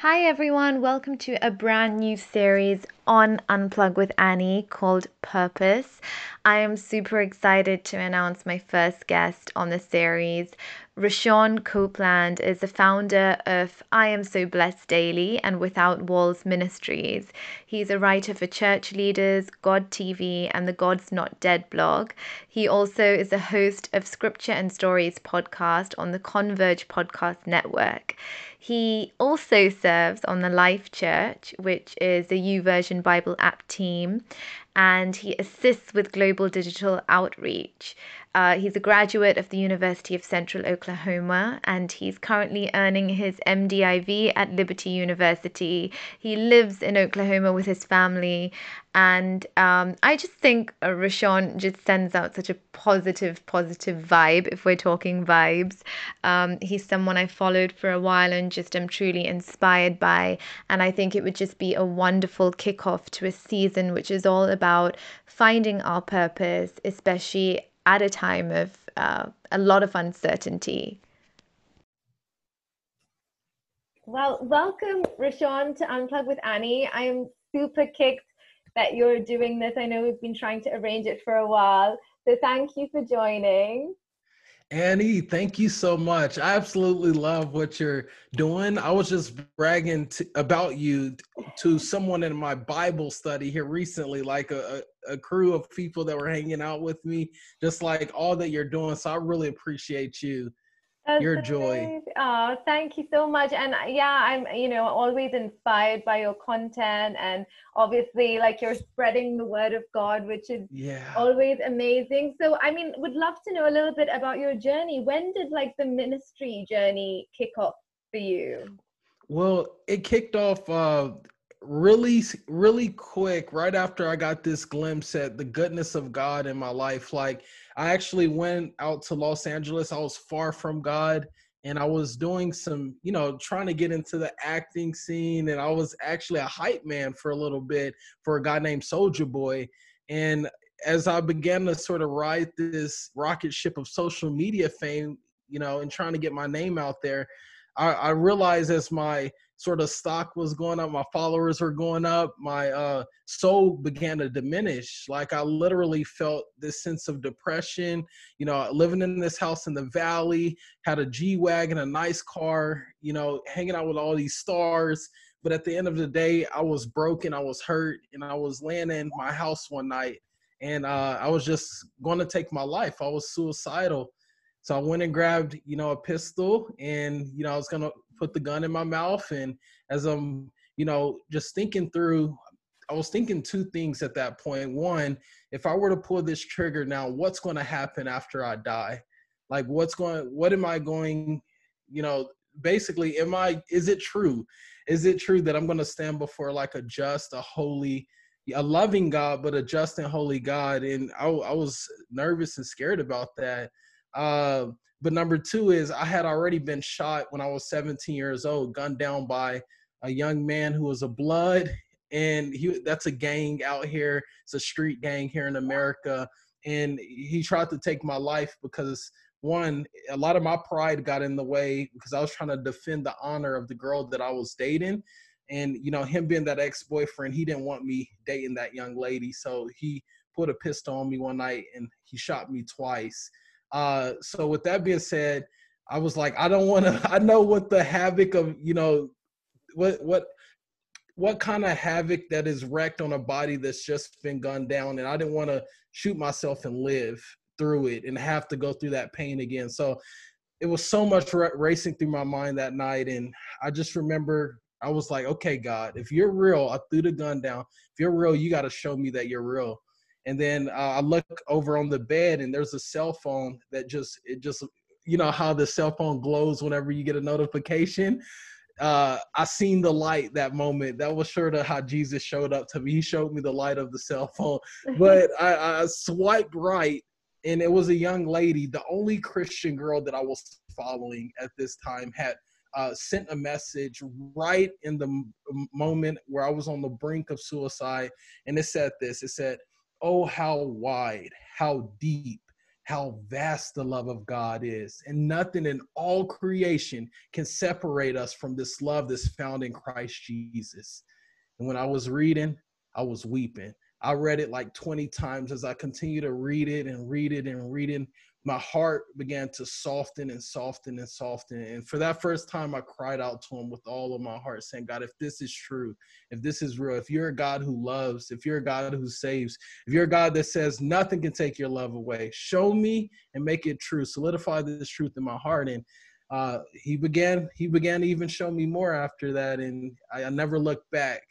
Hi everyone, welcome to a brand new series on Unplug with Annie called Purpose. I am super excited to announce my first guest on the series. Rashawn Copeland is the founder of I Am So Blessed Daily and Without Walls Ministries. He's a writer for Church Leaders, God TV, and the God's Not Dead blog. He also is a host of Scripture and Stories podcast on the Converge Podcast Network. He also serves on the Life Church, which is the YouVersion Bible app team, and he assists with global digital outreach. Uh, he's a graduate of the University of Central Oklahoma and he's currently earning his MDiv at Liberty University. He lives in Oklahoma with his family. And um, I just think uh, Rashawn just sends out such a positive, positive vibe if we're talking vibes. Um, he's someone I followed for a while and just am truly inspired by. And I think it would just be a wonderful kickoff to a season which is all about finding our purpose, especially at a time of uh, a lot of uncertainty. Well, welcome, Rashawn, to Unplug with Annie. I am super kicked that you're doing this. I know we've been trying to arrange it for a while. So thank you for joining. Annie, thank you so much. I absolutely love what you're doing. I was just bragging to, about you to someone in my Bible study here recently, like a, a, a, crew of people that were hanging out with me, just like all that you're doing. So I really appreciate you that's your joy. Oh, thank you so much. And uh, yeah, I'm, you know, always inspired by your content and obviously like you're spreading the word of God, which is yeah. always amazing. So, I mean, would love to know a little bit about your journey. When did like the ministry journey kick off for you? Well, it kicked off uh really really quick right after i got this glimpse at the goodness of god in my life like i actually went out to los angeles i was far from god and i was doing some you know trying to get into the acting scene and i was actually a hype man for a little bit for a guy named Soulja Boy and as i began to sort of ride this rocket ship of social media fame you know and trying to get my name out there i, I realized as my sort of stock was going up, my followers were going up, my uh, soul began to diminish. Like I literally felt this sense of depression. You know, living in this house in the valley, had a G wagon, a nice car. You know, hanging out with all these stars. But at the end of the day, I was broken, I was hurt, and I was laying in my house one night, and uh, I was just going to take my life. I was suicidal. So I went and grabbed, you know, a pistol, and you know, I was gonna put the gun in my mouth. And as I'm, you know, just thinking through, I was thinking two things at that point. One, if I were to pull this trigger now, what's going to happen after I die? Like, what's going, what am I going, you know, basically, am I, is it true? Is it true that I'm going to stand before like a just, a holy, a loving God, but a just and holy God? And I, I was nervous and scared about that. Uh, but number two is I had already been shot when I was 17 years old, gunned down by a young man who was a blood. And he that's a gang out here. It's a street gang here in America. And he tried to take my life because one, a lot of my pride got in the way because I was trying to defend the honor of the girl that I was dating. And you know, him being that ex-boyfriend, he didn't want me dating that young lady. So he put a pistol on me one night and he shot me twice uh, so with that being said, I was like, I don't want to. I know what the havoc of you know, what what what kind of havoc that is wrecked on a body that's just been gunned down, and I didn't want to shoot myself and live through it and have to go through that pain again. So it was so much racing through my mind that night, and I just remember I was like, okay, God, if you're real, I threw the gun down. If you're real, you got to show me that you're real and then uh, I look over on the bed and there's a cell phone that just it just you know how the cell phone glows whenever you get a notification. Uh, I seen the light that moment. That was sure to how Jesus showed up to me. He showed me the light of the cell phone, but I, I swiped right, and it was a young lady, the only Christian girl that I was following at this time had uh, sent a message right in the m- moment where I was on the brink of suicide. And it said this it said, Oh, how wide, how deep, how vast the love of God is. And nothing in all creation can separate us from this love that's found in Christ Jesus. And when I was reading, I was weeping. I read it like 20 times as I continue to read it and read it and read it my heart began to soften and soften and soften. And for that first time, I cried out to him with all of my heart, saying, God, if this is true, if this is real, if you're a God who loves, if you're a God who saves, if you're a God that says nothing can take your love away, show me and make it true. Solidify this truth in my heart. And uh, he began, he began to even show me more after that. And I, I never looked back.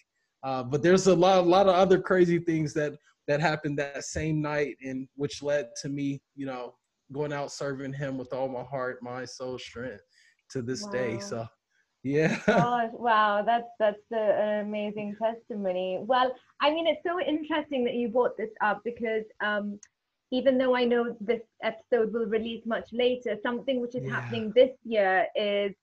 Uh, but there's a lot, a lot of other crazy things that that happened that same night and which led to me you know going out serving him with all my heart, mind, soul, strength to this wow. day. So yeah. oh, wow, that's that's a, an amazing testimony. Well, I mean, it's so interesting that you brought this up because um, even though I know this episode will release much later, something which is yeah. happening this year is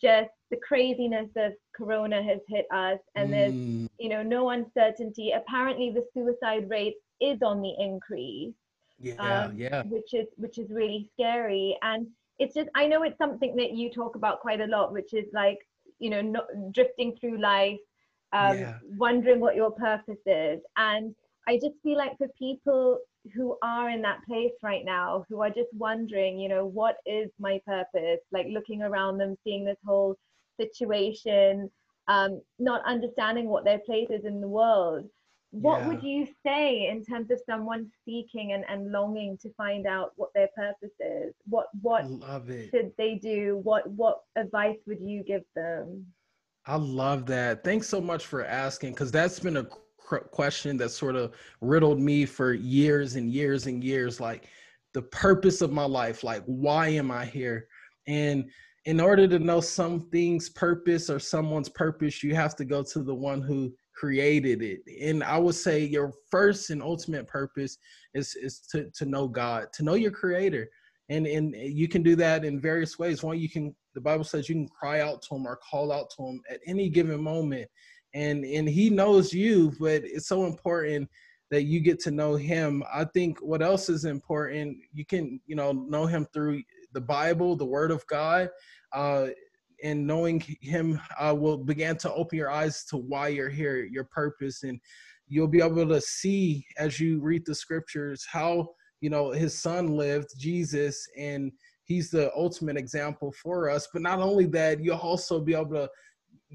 just the craziness of corona has hit us and mm. there's you know no uncertainty apparently the suicide rate is on the increase yeah. um, yeah. which is which is really scary. And it's just i know it's something that you talk about quite a lot which is like you know not drifting through life um, yeah. wondering what your purpose is. And i just feel like for people who are in that place right now who are just wondering you know what is my purpose? Like looking around them seeing this whole situation um, not understanding what their place is in the world what yeah. would you say in terms of someone seeking and, and longing to find out what their purpose is? What what should they do? What what advice would you give them? I love that. Thanks so much for asking because that's been a question that sort of riddled me for years and years and years like the purpose of my life like why am i here? And in order to know something's purpose or someone's purpose you have to go to the one who created it. And I would say your first and ultimate purpose is is to to know God, to know your creator. And and you can do that in various ways. One, you can the Bible says you can cry out to him or call out to him at any given moment. And and he knows you, but it's so important that you get to know him. I think what else is important, you can, you know, know him through the Bible, the word of God. Uh, and knowing him uh, will begin to open your eyes to why you're here your purpose and you'll be able to see as you read the scriptures how you know his son lived jesus and he's the ultimate example for us. But not only that you'll also be able to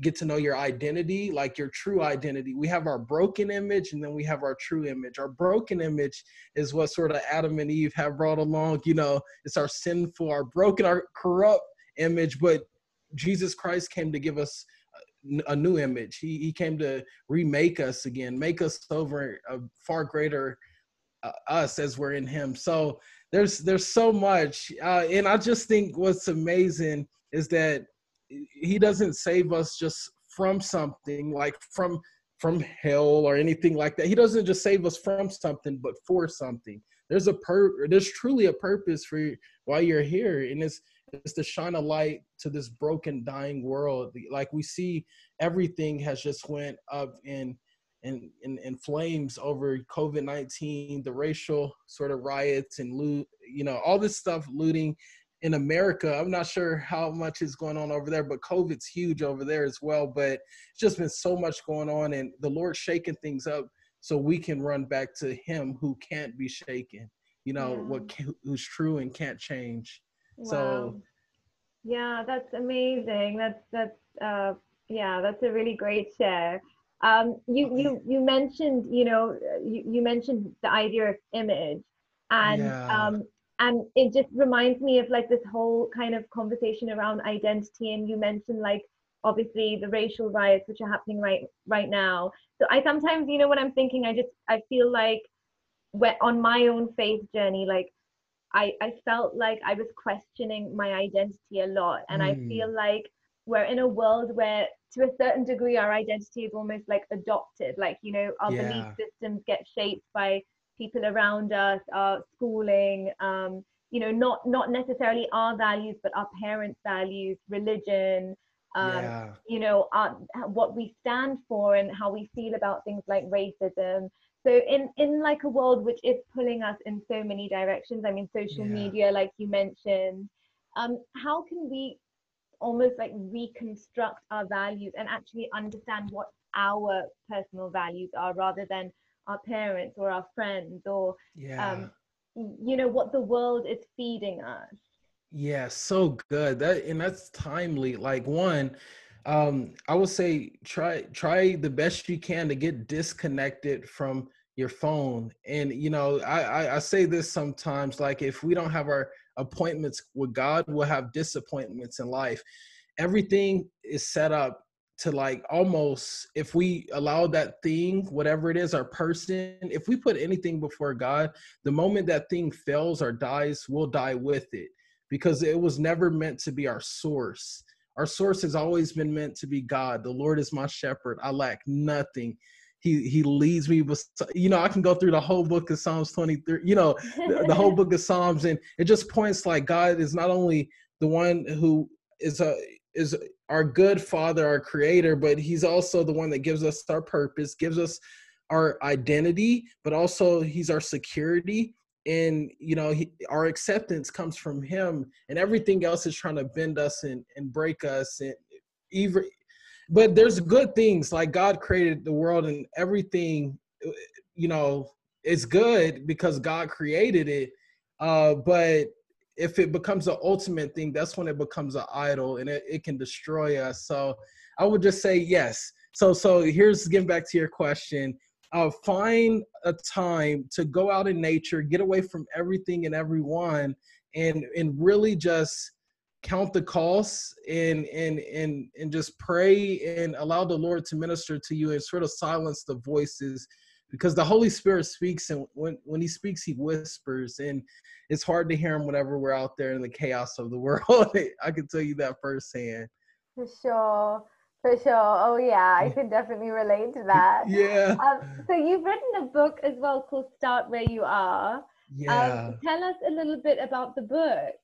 get to know your identity like your true identity. We have our broken image and then we have our true image. Our broken image is what sort of adam and eve have brought along. You know it's our sinful our broken our corrupt image but Jesus Christ came to give us a new image. He, he came to remake us again, make us over a far greater uh, us as we're in Him. So there's there's so much, uh, and I just think what's amazing is that He doesn't save us just from something like from from hell or anything like that. He doesn't just save us from something, but for something. There's a per there's truly a purpose for why you're here, and it's is to shine a light to this broken, dying world. Like we see, everything has just went up in in in, in flames over COVID nineteen, the racial sort of riots and loot, you know, all this stuff looting in America. I'm not sure how much is going on over there, but COVID's huge over there as well. But it's just been so much going on, and the Lord shaking things up so we can run back to Him who can't be shaken. You know yeah. what mm. who's true and can't change. Wow. So yeah, that's amazing. That's that's uh yeah, that's a really great share. Um you you you mentioned, you know, you, you mentioned the idea of image and yeah. um and it just reminds me of like this whole kind of conversation around identity and you mentioned like obviously the racial riots which are happening right right now so i sometimes you know what i'm thinking i just i feel like when on my own faith journey like I, I felt like I was questioning my identity a lot. And mm. I hmm. feel like we're in a world where, to a certain degree, our identity is almost like adopted. Like, you know, our yeah. belief systems get shaped by people around us, our schooling, um, you know, not not necessarily our values, but our parents' values, religion, um, yeah. you know, our, what we stand for and how we feel about things like racism. So in in like a world which is pulling us in so many directions i mean social yeah. media like you mentioned um how can we almost like reconstruct our values and actually understand what our personal values are rather than our parents or our friends or yeah. um you know what the world is feeding us yeah so good that and that's timely like one um i would say try try the best you can to get disconnected from your phone. And you know I, I i say this sometimes like if we don't have our appointments with god we'll have disappointments in life. Everything is set up to like almost if we allow that thing whatever it is our person if we put anything before god the moment that thing fails or dies we'll die with it because it was never meant to be our source our source has always been meant to be god. The lord is my shepherd. I lack nothing. He he leads me with you know i can go through the whole book of psalms 23 you know the, the whole book of psalms and it just points like god is not only the one who is a is our good father, our creator, but he's also the one that gives us our purpose, gives us our identity, but also he's our security. And you know, he, our acceptance comes from him, and everything else is trying to bend us and, and break us. And even, but there's good things like God created the world, and everything, uh, you know, is good because God created it. Uh, but if it becomes the ultimate thing, that's when it becomes an idol and it, it can destroy us. So I would just say yes. So so here's getting back to your question. Uh, find a time to go out in nature, get away from everything and everyone, and and really just count the costs and and and and just pray and allow the Lord to minister to you and sort of silence the voices because the Holy Spirit speaks and when when he speaks he whispers and it's hard to hear him whenever we're out there in the chaos of the world. I can tell you that firsthand. For sure. For sure. Oh yeah, I can definitely relate to that. Yeah. Um, so you've written a book as well called Start Where You Are. Yeah. Um, tell us a little bit about the book.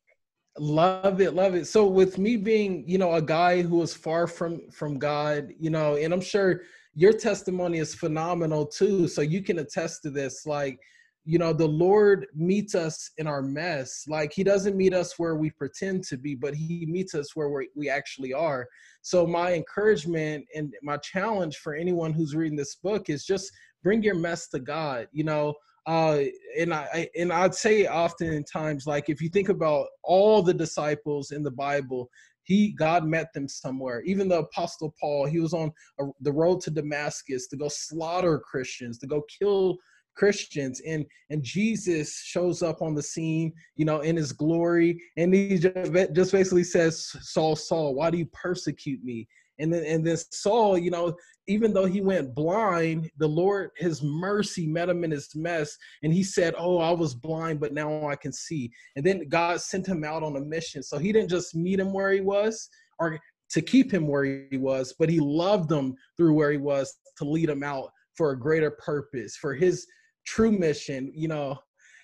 Love it, love it. So with me being, you know, a guy who was far from from God, you know, and I'm sure your testimony is phenomenal too. So you can attest to this. Like you know the lord meets us in our mess. Like he doesn't meet us where we pretend to be but he meets us where we actually are. So my encouragement and my challenge for anyone who's reading this book is just bring your mess to god you know? Uh and i and i'd say oftentimes like if you think about all the disciples in the bible he god met them somewhere. Even the apostle paul he was on a, the road to damascus to go slaughter christians to go kill Christians and and Jesus shows up on the scene, you know, in his glory, and he just, basically says, Saul, Saul, why do you persecute me? And then and then Saul, you know, even though he went blind, the Lord, his mercy met him in his mess, and he said, Oh, I was blind, but now I can see. And then God sent him out on a mission. So he didn't just meet him where he was or to keep him where he was, but he loved him through where he was to lead him out for a greater purpose, for his true mission, you know.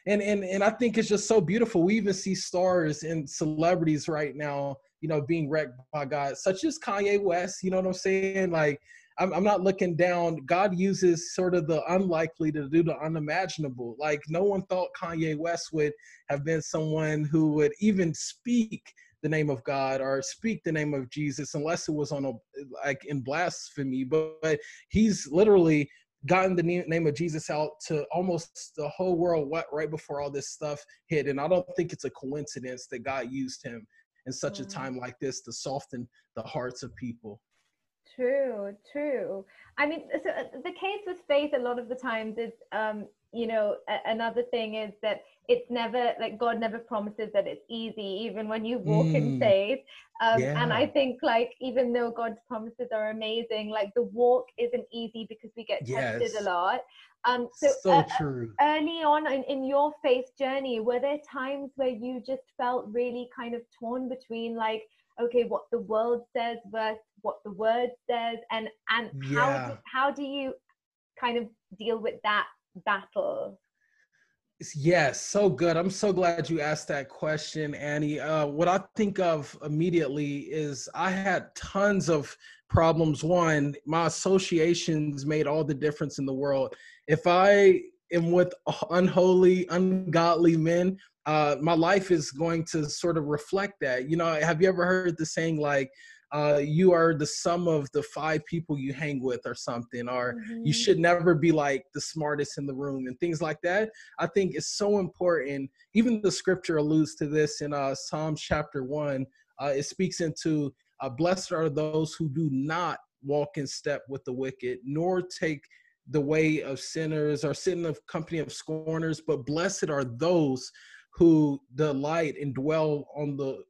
And and and I think it's just so beautiful. We even see stars and celebrities right now, you know, being wrecked by God, such as Kanye West. You know what I'm saying? Like, I'm, I'm not looking down. God uses sort of the unlikely to do the unimaginable. Like, no one thought Kanye West would have been someone who would even speak the name of God or speak the name of Jesus unless it was on a like in blasphemy. But, but he's literally gotten the name of Jesus out to almost the whole world what right before all this stuff hit. And I don't think it's a coincidence that God used him in such mm. a time like this to soften the hearts of people. True, true. I mean, so uh, the case with faith a lot of the times is, um, you know, a- another thing is that it's never like God never promises that it's easy, even when you walk mm. in faith. Um, yeah. And I think like even though God's promises are amazing, like the walk isn't easy because we get tested yes. a lot. Um, so, so uh, true. Early on in, in your faith journey, were there times where you just felt really kind of torn between like, okay, what the world says versus what the word says, and and yeah. how how do you kind of deal with that battle? Yes, so good. I'm so glad you asked that question, Annie. Uh, what I think of immediately is I had tons of problems. One, my associations made all the difference in the world. If I am with unholy, ungodly men, uh, my life is going to sort of reflect that. You know, have you ever heard the saying like, uh, you are the sum of the five people you hang with or something or mm-hmm. you should never be like the smartest in the room and things like that i think is so important even the scripture alludes to this in uh, psalms chapter 1 uh, it speaks into uh, blessed are those who do not walk in step with the wicked nor take the way of sinners or sit in the company of scorners but blessed are those who delight and dwell on the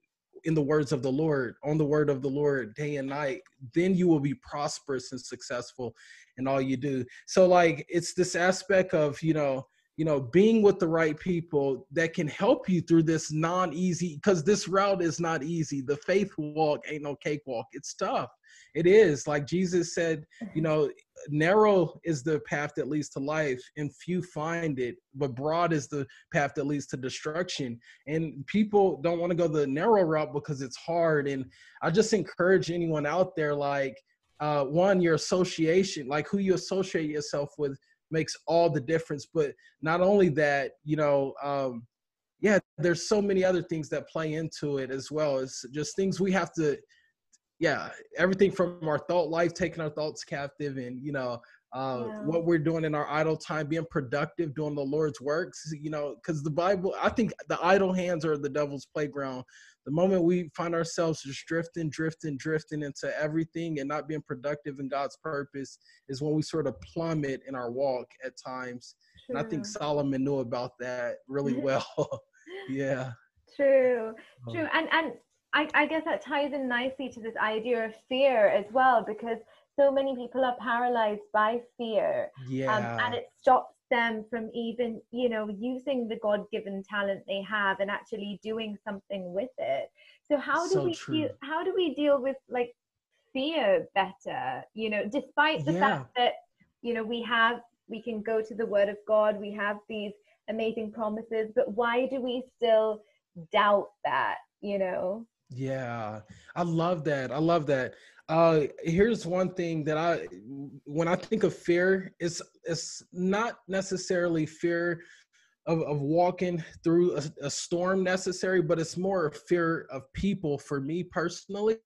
in the words of the Lord, on the word of the Lord day and night, then you will be prosperous and successful in all you do. So like it's this aspect of, you know, you know, being with the right people that can help you through this non-easy because this route is not easy. The faith walk ain't no cakewalk. It's tough. It is. Like Jesus said, you know, narrow is the path that leads to life and few find it but broad is the path that leads to destruction. And people don't want to go the narrow route because it's hard and i just encourage anyone out there like uh, one your association like who you associate yourself with makes all the difference but not only that you know um, yeah there's so many other things that play into it as well. It's just things we have to yeah, everything from our thought life, taking our thoughts captive, and you know, uh, yeah. what we're doing in our idle time, being productive, doing the Lord's works. You know, because the Bible, I think the idle hands are the devil's playground. The moment we find ourselves just drifting, drifting, drifting into everything and not being productive in God's purpose is when we sort of plummet in our walk at times. True. And I think Solomon knew about that really well. yeah. True. True. Um, and and I, I guess that ties in nicely to this idea of fear as well, because so many people are paralyzed by fear. Yeah. Um, and it stops them from even, you know, using the God given talent they have and actually doing something with it. So how do so we deal how do we deal with like fear better? You know, despite the yeah. fact that, you know, we have we can go to the word of God, we have these amazing promises, but why do we still doubt that, you know? Yeah, I love that. I love that. Uh, here's one thing that I, when I think of fear, it's it's not necessarily fear of, of walking through a, a storm necessary, but it's more fear of people for me personally.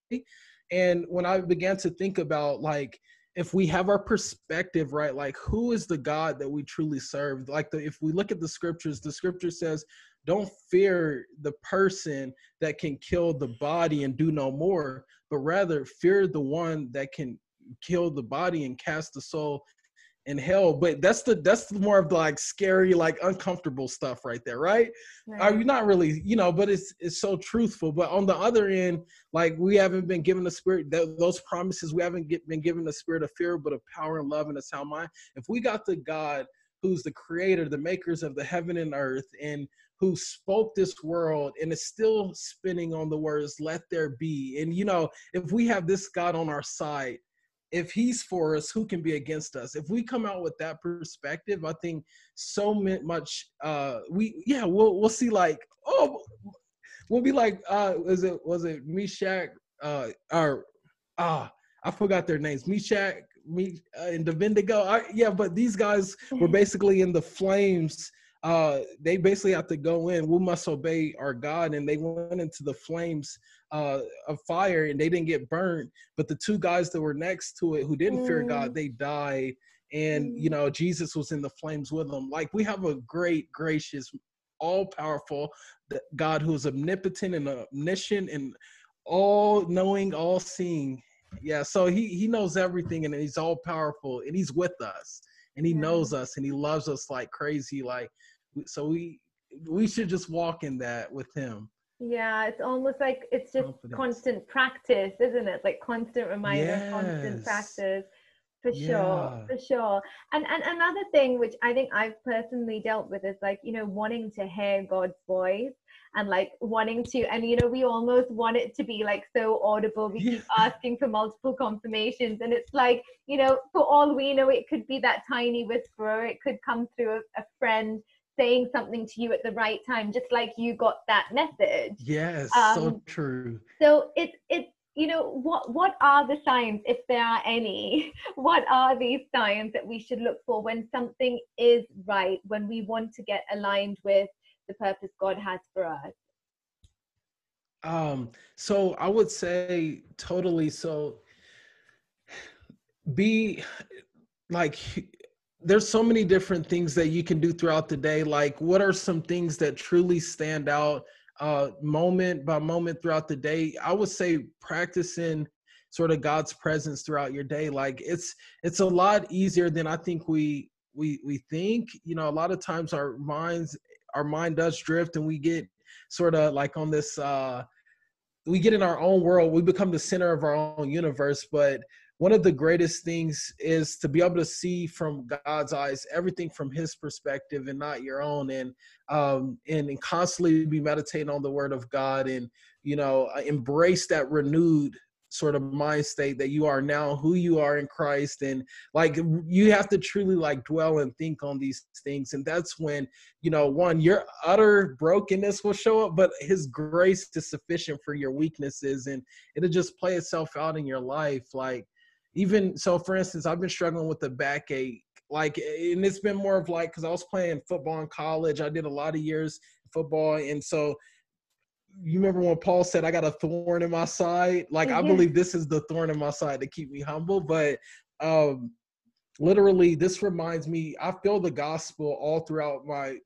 And when I began to think about like if we have our perspective right like who is the god that we truly serve like the, if we look at the scriptures the scripture says don't fear the person that can kill the body and do no more, but rather fear the one that can kill the body and cast the soul in hell. But that's the that's the more of the like scary, like uncomfortable stuff right there, right? right. Are you not really, you know, but it's it's so truthful. But on the other end, like we haven't been given the spirit that those promises, we haven't get, been given the spirit of fear, but of power and love and a sound mind. If we got the God who's the creator, the makers of the heaven and earth, and who spoke this world and is still spinning on the words, let there be. And, you know, if we have this God on our side, if he's for us, who can be against us? If we come out with that perspective, I think so much, uh, we, yeah, we'll, we'll see like, oh, we'll be like, uh, was it, was it Meshach, uh, or, ah, I forgot their names, Meshach, me uh, and Abednego. I, yeah, but these guys were basically in the flames uh, they basically have to go in. We must obey our God, and they went into the flames uh, of fire, and they didn't get burned. But the two guys that were next to it, who didn't mm. fear God, mm. they died. And you mm. know, Jesus was in the flames with them. Like we have a great, gracious, all-powerful God who is omnipotent and omniscient and all-knowing, all-seeing. Yeah, so he he knows everything, and he's all-powerful, and he's with us and he yeah. knows us and he loves us like crazy like so we we should just walk in that with him. Yeah it's almost like it's just Confidence. constant practice isn't it? Like constant reminder yes. constant practice. For yeah. sure for sure. And and another thing which i think i've personally dealt with is like you know wanting to hear god's voice and like wanting to and you know we almost want it to be like so audible. We keep asking for multiple confirmations and it's like you know for all we know it could be that tiny whisperer. It could come through a, a friend saying something to you at the right time just like you got that message. Yes um, so true. so it's it's you know what what are the signs if there are any? What are these signs that we should look for when something is right when we want to get aligned with the purpose god has for us? Um so i would say totally so be like there's so many different things that you can do throughout the day like what are some things that truly stand out uh, moment by moment throughout the day. I would say practicing sort of God's presence throughout your day. Like it's it's a lot easier than I think we we we think. You know, a lot of times our minds our mind does drift and we get sort of like on this uh we get in our own world, we become the center of our own universe, but one of the greatest things is to be able to see from God's eyes everything from His perspective and not your own, and um, and, and constantly be meditating on the Word of God, and you know uh, embrace that renewed sort of mind state that you are now who you are in Christ. And like you have to truly like dwell and think on these things. And that's when you know one your utter brokenness will show up but his grace is sufficient for your weaknesses. And it'll just play itself out in your life like even so for instance i've been struggling with the backache like and it's been more of like because i was playing football in college i did a lot of years football and so you remember when paul said i got a thorn in my side like mm-hmm. i believe this is the thorn in my side to keep me humble but um literally this reminds me i feel the gospel all throughout my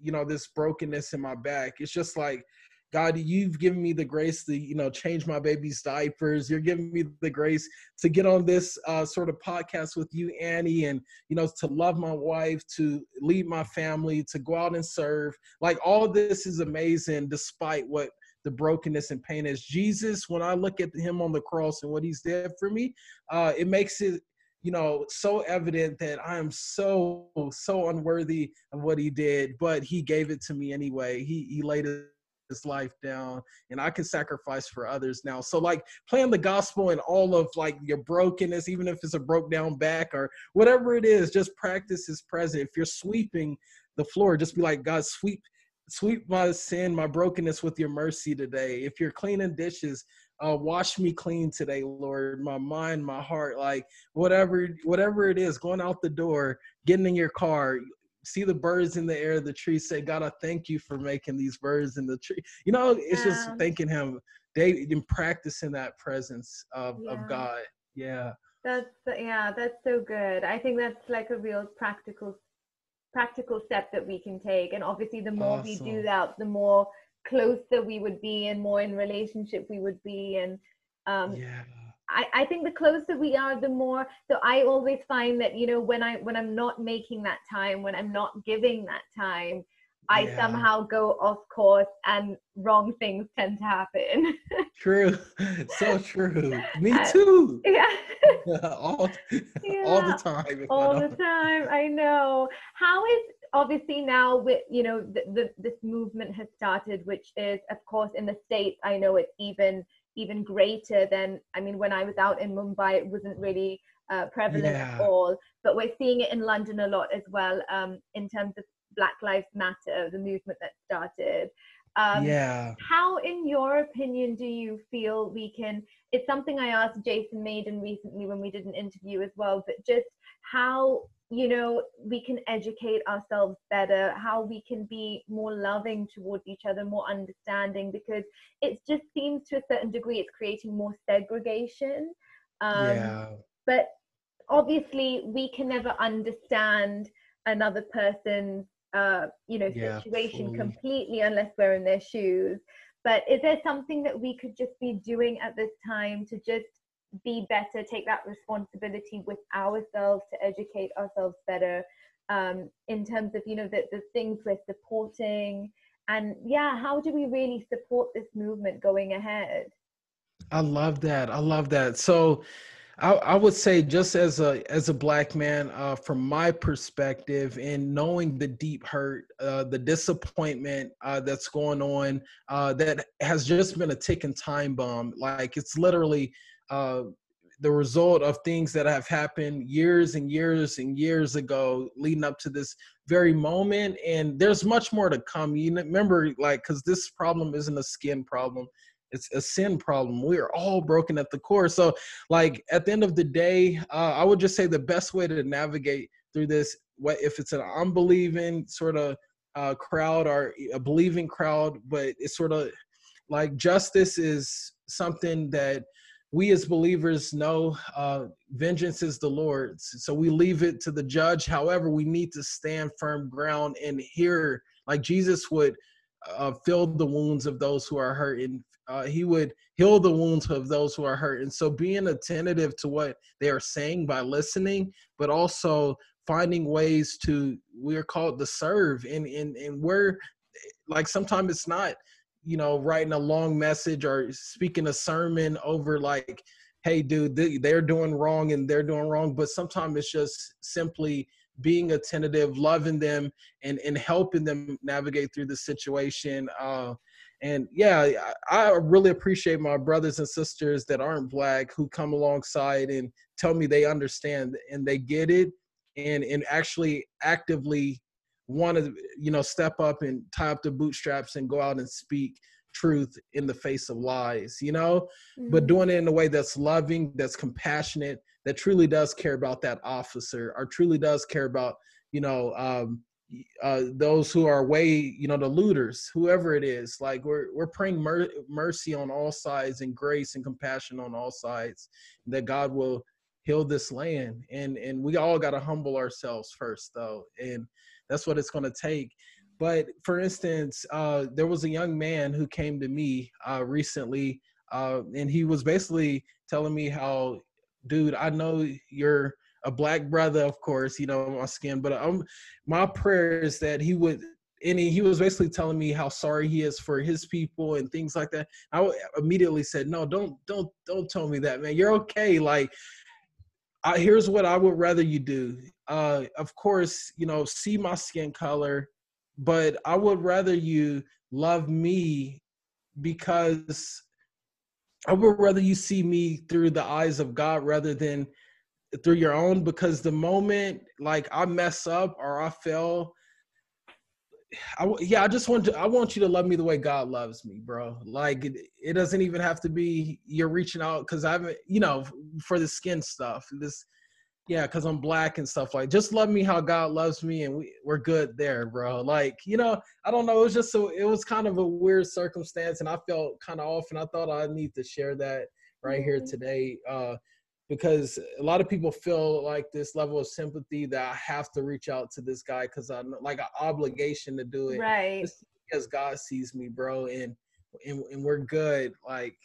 you know this brokenness in my back it's just like God, you've given me the grace to, you know, change my baby's diapers. You're giving me the grace to get on this uh, sort of podcast with you, Annie, and, you know, to love my wife, to lead my family, to go out and serve. Like all this is amazing despite what the brokenness and pain is. Jesus, when I look at him on the cross and what he's did for me, uh, it makes it you know so evident that i am so so unworthy of what he did but he gave it to me anyway he he laid it his life down and I can sacrifice for others now. So like playing the gospel and all of like your brokenness, even if it's a broke down back or whatever it is, just practice his presence. If you're sweeping the floor, just be like, God, sweep, sweep my sin, my brokenness with your mercy today. If you're cleaning dishes, uh, wash me clean today, Lord. My mind, my heart, like whatever, whatever it is, going out the door, getting in your car, see the birds in the air, the trees say, God, I thank you for making these birds in the tree. You know, it's yeah. just thanking him. They in practicing that presence of, yeah. of God. Yeah. That's yeah, that's so good. I think that's like a real practical practical step that we can take. And obviously the more awesome. we do that, the more closer we would be and more in relationship we would be. And um yeah I, I think the closer we are the more so i always find that you know when i when i'm not making that time when i'm not giving that time i yeah. somehow go off course and wrong things tend to happen. True. So true. Me uh, too. yeah. All, yeah. all the time all the time. I know. How is obviously now with you know the, the, this movement has started which is of course in the states i know it's even even greater than i mean when i was out in mumbai it wasn't really uh, prevalent yeah. at all. But we're seeing it in london a lot as well um, in terms of black lives matter the movement that started. Um, yeah. how in your opinion do you feel we can it's something i asked jason maiden recently when we did an interview as well but just how you know we can educate ourselves better how we can be more loving towards each other more understanding because it just seems to a certain degree it's creating more segregation um, yeah. but obviously we can never understand another person's uh, you know yeah, situation fully. completely unless we're in their shoes but is there something that we could just be doing at this time to just be better, take that responsibility with ourselves to educate ourselves better um, in terms of, you know, the, the things we're supporting. And yeah, how do we really support this movement going ahead? I love that. I love that. So, I, I, would say just as a as a black man, uh, from my perspective, and knowing the deep hurt, uh, the disappointment uh, that's going on, uh, that has just been a ticking time bomb. Like it's literally uh, the result of things that have happened years and years and years ago leading up to this very moment and there's much more to come you remember like because this problem isn't a skin problem it's a sin problem. We are all broken at the core. So, like at the end of the day, uh, I would just say the best way to navigate through this, what if it's an unbelieving sort of uh, crowd or a believing crowd, but it's sort of like justice is something that we as believers know uh, vengeance is the Lord's. So we leave it to the judge. However, we need to stand firm ground and hear, like Jesus would uh, fill the wounds of those who are hurt and uh, he would heal the wounds of those who are hurt. And so being attentive to what they are saying by listening, but also finding ways to, we're called to serve. And, and, and we're like, sometimes it's not, you know, writing a long message or speaking a sermon over like, hey, dude, they, they're doing wrong and they're doing wrong. But sometimes it's just simply being attentive, loving them, and and helping them navigate through the situation. Uh, and yeah, I, I really appreciate my brothers and sisters that aren't black who come alongside and tell me they understand and they get it, and and actually actively want to you know step up and tie up the bootstraps and go out and speak truth in the face of lies you know? Mm-hmm. but doing it in a way that's loving that's compassionate that truly does care about that officer or truly does care about you know um, uh, those who are way you know the looters whoever it is. Like we're we're praying mer- mercy on all sides and grace and compassion on all sides that god will heal this land. And and we all got to humble ourselves first though. And that's what it's going to take but for instance uh, there was a young man who came to me uh, recently uh, and he was basically telling me how dude, I know you're a black brother, of course, you know, my skin, but um, my prayer is that he would, and he, he was basically telling me how sorry he is for his people and things like that. I immediately said, no, don't, don't, don't tell me that, man. You're okay. Like, I, here's what I would rather you do. Uh, of course, you know, see my skin color, but I would rather you love me because I would rather you see me through the eyes of God rather than through your own because the moment like I mess up or I fail, I, yeah, I just want to. I want you to love me the way God loves me, bro. Like it, it doesn't even have to be you're reaching out because I haven't, you know, for the skin stuff. This yeah, because I'm black and stuff like. Just love me how God loves me, and we we're good there, bro. Like you know, I don't know. It was just so it was kind of a weird circumstance, and I felt kind of off, and I thought I need to share that right here mm-hmm. today, uh, because a lot of people feel like this level of sympathy that I have to reach out to this guy because I'm like an obligation to do it, right? because God sees me, bro, and and and we're good. Like,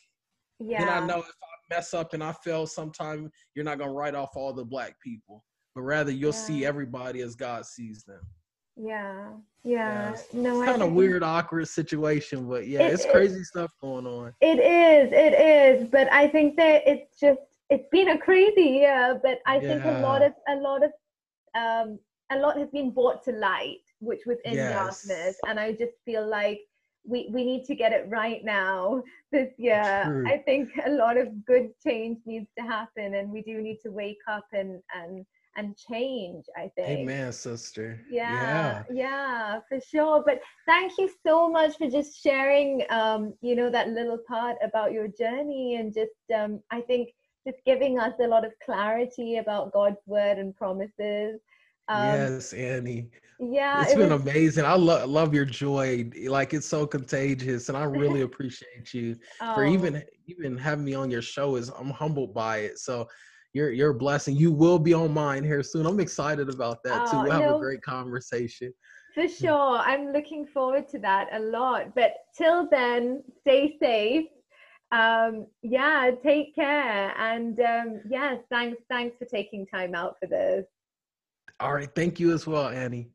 yeah, and I know if mess up and I fail sometime, you're not gonna write off all the black people, but rather you'll yeah. see everybody as God sees them. Yeah, yeah. yeah no, it's kind of weird, awkward situation, but yeah, it, it's crazy it, stuff going on. It is, it is, but I think that it's just it's been a crazy year, but I yeah. think a lot of a lot of um a lot has been brought to light, which was in yes. darkness, and I just feel like we we need to get it right now. This year True. i think a lot of good change needs to happen and we do need to wake up and and and change i think. Amen sister. Yeah, yeah. yeah for sure. But thank you so much for just sharing um you know that little part about your journey and just um i think just giving us a lot of clarity about god's word and promises um, yes annie. yeah it's it been was... amazing. I love love your joy like it's so contagious and i really appreciate you oh. for even even having me on your show is i'm humbled by it so you're you're a blessing. You will be on mine here soon. I'm excited about that too. Oh, we'll have no, a great conversation. For sure. I'm looking forward to that a lot but till then stay safe. Um yeah take care and um yeah thanks thanks for taking time out for this all right thank you as well annie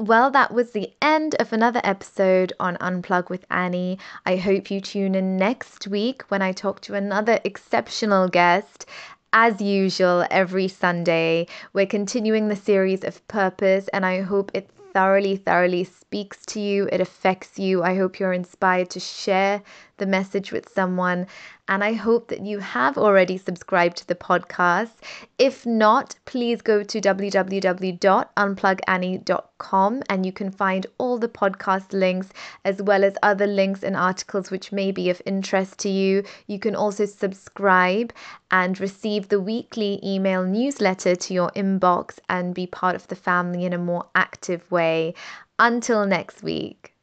well, that was the end of another episode on Unplug with Annie. I hope you tune in next week when I talk to another exceptional guest. As usual, every Sunday, we're continuing the series of purpose, and I hope it thoroughly, thoroughly speaks to you, it affects you. I hope you're inspired to share the message with someone. And I hope that you have already subscribed to the podcast. If not, please go to www.unplugannie.com com, and you can find all the podcast links as well as other links and articles which may be of interest to you. You can also subscribe and receive the weekly email newsletter to your inbox and be part of the family in a more active way. Until next week.